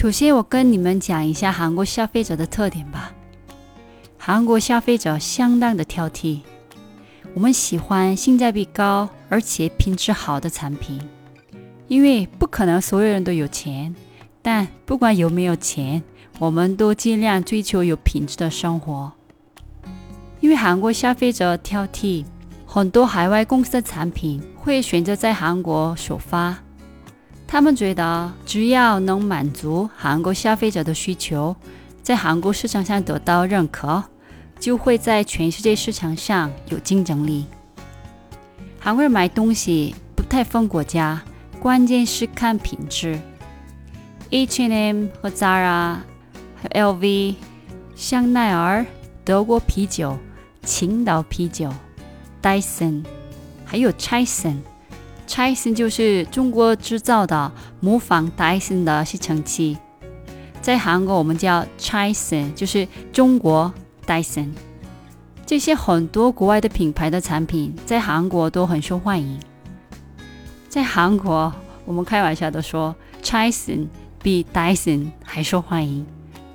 首先，我跟你们讲一下韩国消费者的特点吧。韩国消费者相当的挑剔，我们喜欢性价比高而且品质好的产品，因为不可能所有人都有钱。但不管有没有钱，我们都尽量追求有品质的生活。因为韩国消费者挑剔，很多海外公司的产品会选择在韩国首发。他们觉得，只要能满足韩国消费者的需求，在韩国市场上得到认可，就会在全世界市场上有竞争力。韩国人买东西不太分国家，关键是看品质。H&M 和 Zara、LV、香奈儿、德国啤酒、青岛啤酒、Dyson，还有 Chison。Chison 就是中国制造的，模仿 Dyson 的吸尘器，在韩国我们叫 Chison，就是中国 Dyson。这些很多国外的品牌的产品在韩国都很受欢迎。在韩国，我们开玩笑的说，Chison 比 Dyson 还受欢迎。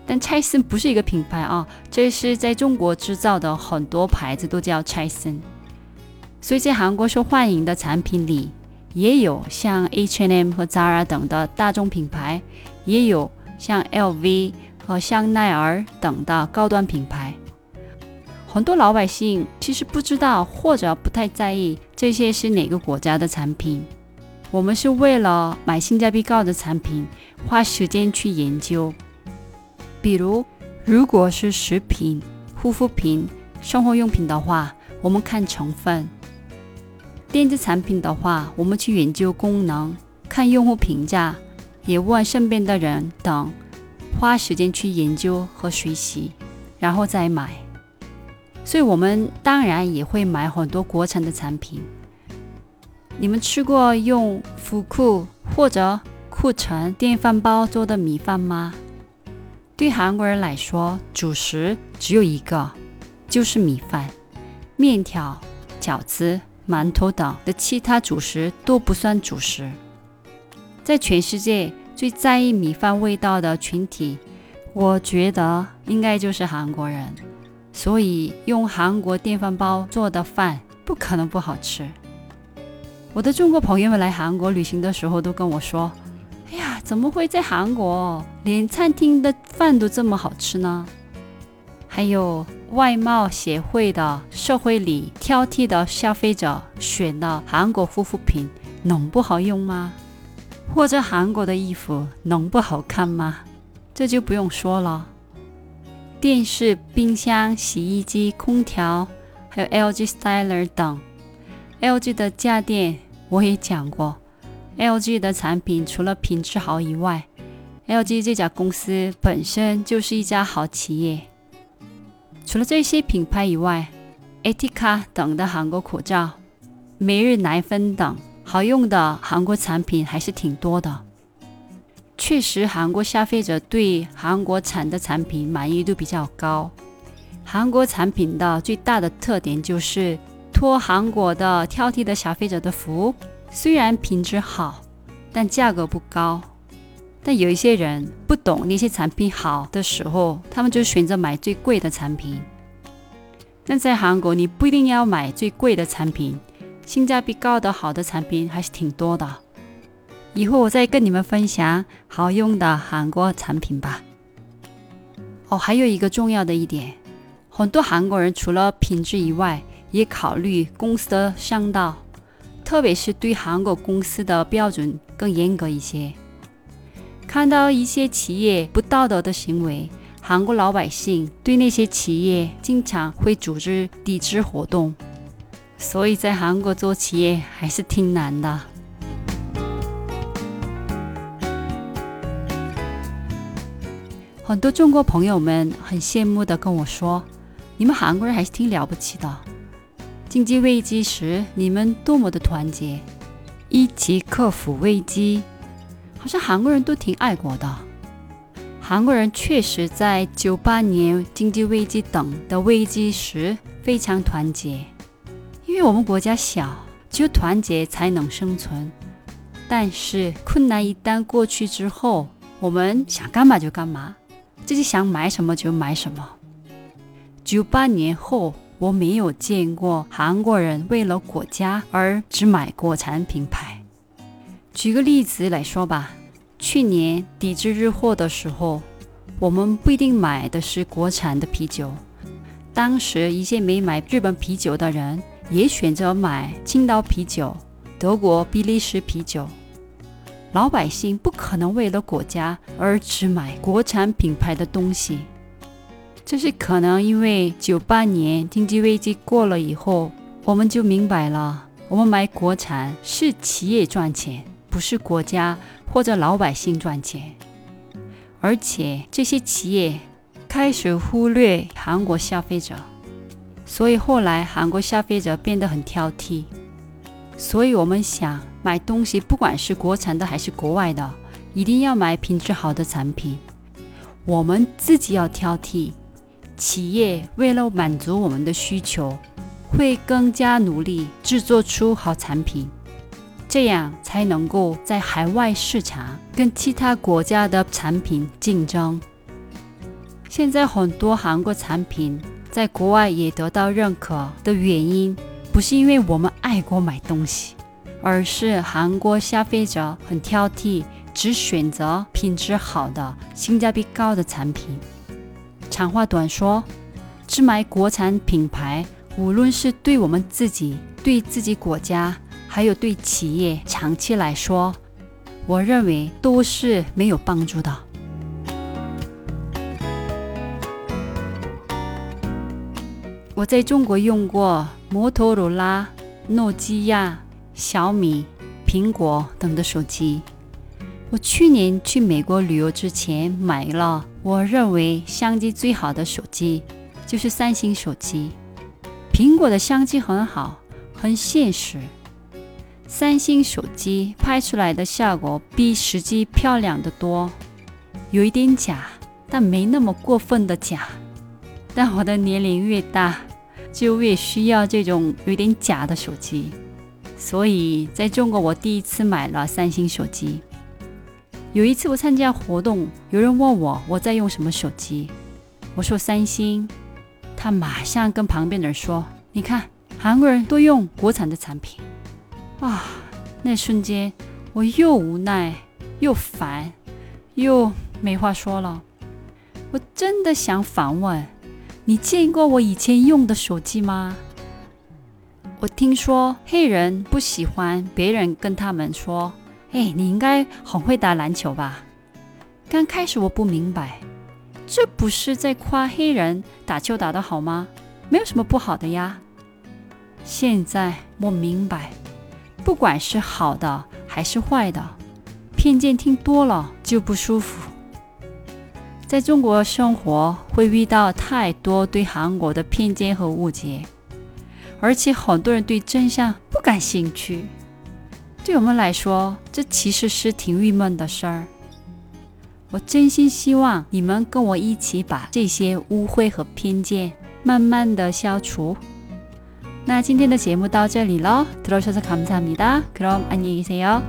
但 Chison 不是一个品牌啊，这是在中国制造的，很多牌子都叫 Chison。所以在韩国受欢迎的产品里，也有像 H&M 和 Zara 等的大众品牌，也有像 LV 和香奈儿等的高端品牌。很多老百姓其实不知道或者不太在意这些是哪个国家的产品。我们是为了买性价比高的产品，花时间去研究。比如，如果是食品、护肤品、生活用品的话，我们看成分。电子产品的话，我们去研究功能，看用户评价，也问身边的人等，花时间去研究和学习，然后再买。所以，我们当然也会买很多国产的产品。你们吃过用福库或者库城电饭煲做的米饭吗？对韩国人来说，主食只有一个，就是米饭，面条、饺子。馒头等的其他主食都不算主食。在全世界最在意米饭味道的群体，我觉得应该就是韩国人。所以用韩国电饭煲做的饭不可能不好吃。我的中国朋友们来韩国旅行的时候都跟我说：“哎呀，怎么会在韩国连餐厅的饭都这么好吃呢？”还有。外贸协会的社会里挑剔的消费者选的韩国护肤品能不好用吗？或者韩国的衣服能不好看吗？这就不用说了。电视、冰箱、洗衣机、空调，还有 LG Styler 等，LG 的家电我也讲过。LG 的产品除了品质好以外，LG 这家公司本身就是一家好企业。除了这些品牌以外，Etika 等的韩国口罩、每日奶粉等好用的韩国产品还是挺多的。确实，韩国消费者对韩国产的产品满意度比较高。韩国产品的最大的特点就是托韩国的挑剔的消费者的福，虽然品质好，但价格不高。但有一些人不懂那些产品好的时候，他们就选择买最贵的产品。但在韩国，你不一定要买最贵的产品，性价比高的好的产品还是挺多的。以后我再跟你们分享好用的韩国产品吧。哦，还有一个重要的一点，很多韩国人除了品质以外，也考虑公司的商道，特别是对韩国公司的标准更严格一些。看到一些企业不道德的行为，韩国老百姓对那些企业经常会组织抵制活动，所以在韩国做企业还是挺难的。很多中国朋友们很羡慕的跟我说：“你们韩国人还是挺了不起的。经济危机时，你们多么的团结，一起克服危机。好像韩国人都挺爱国的。韩国人确实在九八年经济危机等的危机时非常团结，因为我们国家小，只有团结才能生存。但是困难一旦过去之后，我们想干嘛就干嘛。”自己想买什么就买什么。九八年后，我没有见过韩国人为了国家而只买国产品牌。举个例子来说吧，去年抵制日货的时候，我们不一定买的是国产的啤酒。当时一些没买日本啤酒的人也选择买青岛啤酒、德国比利时啤酒。老百姓不可能为了国家而只买国产品牌的东西，这是可能因为九八年经济危机过了以后，我们就明白了，我们买国产是企业赚钱，不是国家或者老百姓赚钱，而且这些企业开始忽略韩国消费者，所以后来韩国消费者变得很挑剔，所以我们想。买东西，不管是国产的还是国外的，一定要买品质好的产品。我们自己要挑剔，企业为了满足我们的需求，会更加努力制作出好产品，这样才能够在海外市场跟其他国家的产品竞争。现在很多韩国产品在国外也得到认可的原因，不是因为我们爱国买东西。而是韩国消费者很挑剔，只选择品质好的、性价比高的产品。长话短说，只买国产品牌，无论是对我们自己、对自己国家，还有对企业长期来说，我认为都是没有帮助的。我在中国用过摩托罗拉、诺基亚。小米、苹果等的手机。我去年去美国旅游之前买了，我认为相机最好的手机就是三星手机。苹果的相机很好，很现实。三星手机拍出来的效果比实际漂亮的多，有一点假，但没那么过分的假。但我的年龄越大，就越需要这种有点假的手机。所以，在中国，我第一次买了三星手机。有一次我参加活动，有人问我我在用什么手机，我说三星，他马上跟旁边的人说：“你看，韩国人都用国产的产品。”啊，那瞬间我又无奈又烦又没话说了。我真的想反问：你见过我以前用的手机吗？我听说黑人不喜欢别人跟他们说：“哎，你应该很会打篮球吧？”刚开始我不明白，这不是在夸黑人打球打得好吗？没有什么不好的呀。现在我明白，不管是好的还是坏的，偏见听多了就不舒服。在中国生活会遇到太多对韩国的偏见和误解。而且很多人对真相不感兴趣，对我们来说，这其实是挺郁闷的事儿。我真心希望你们跟我一起把这些误会和偏见慢慢的消除。 那今天的节目到这里了，들어주셔서감사합니다그럼안녕히계세요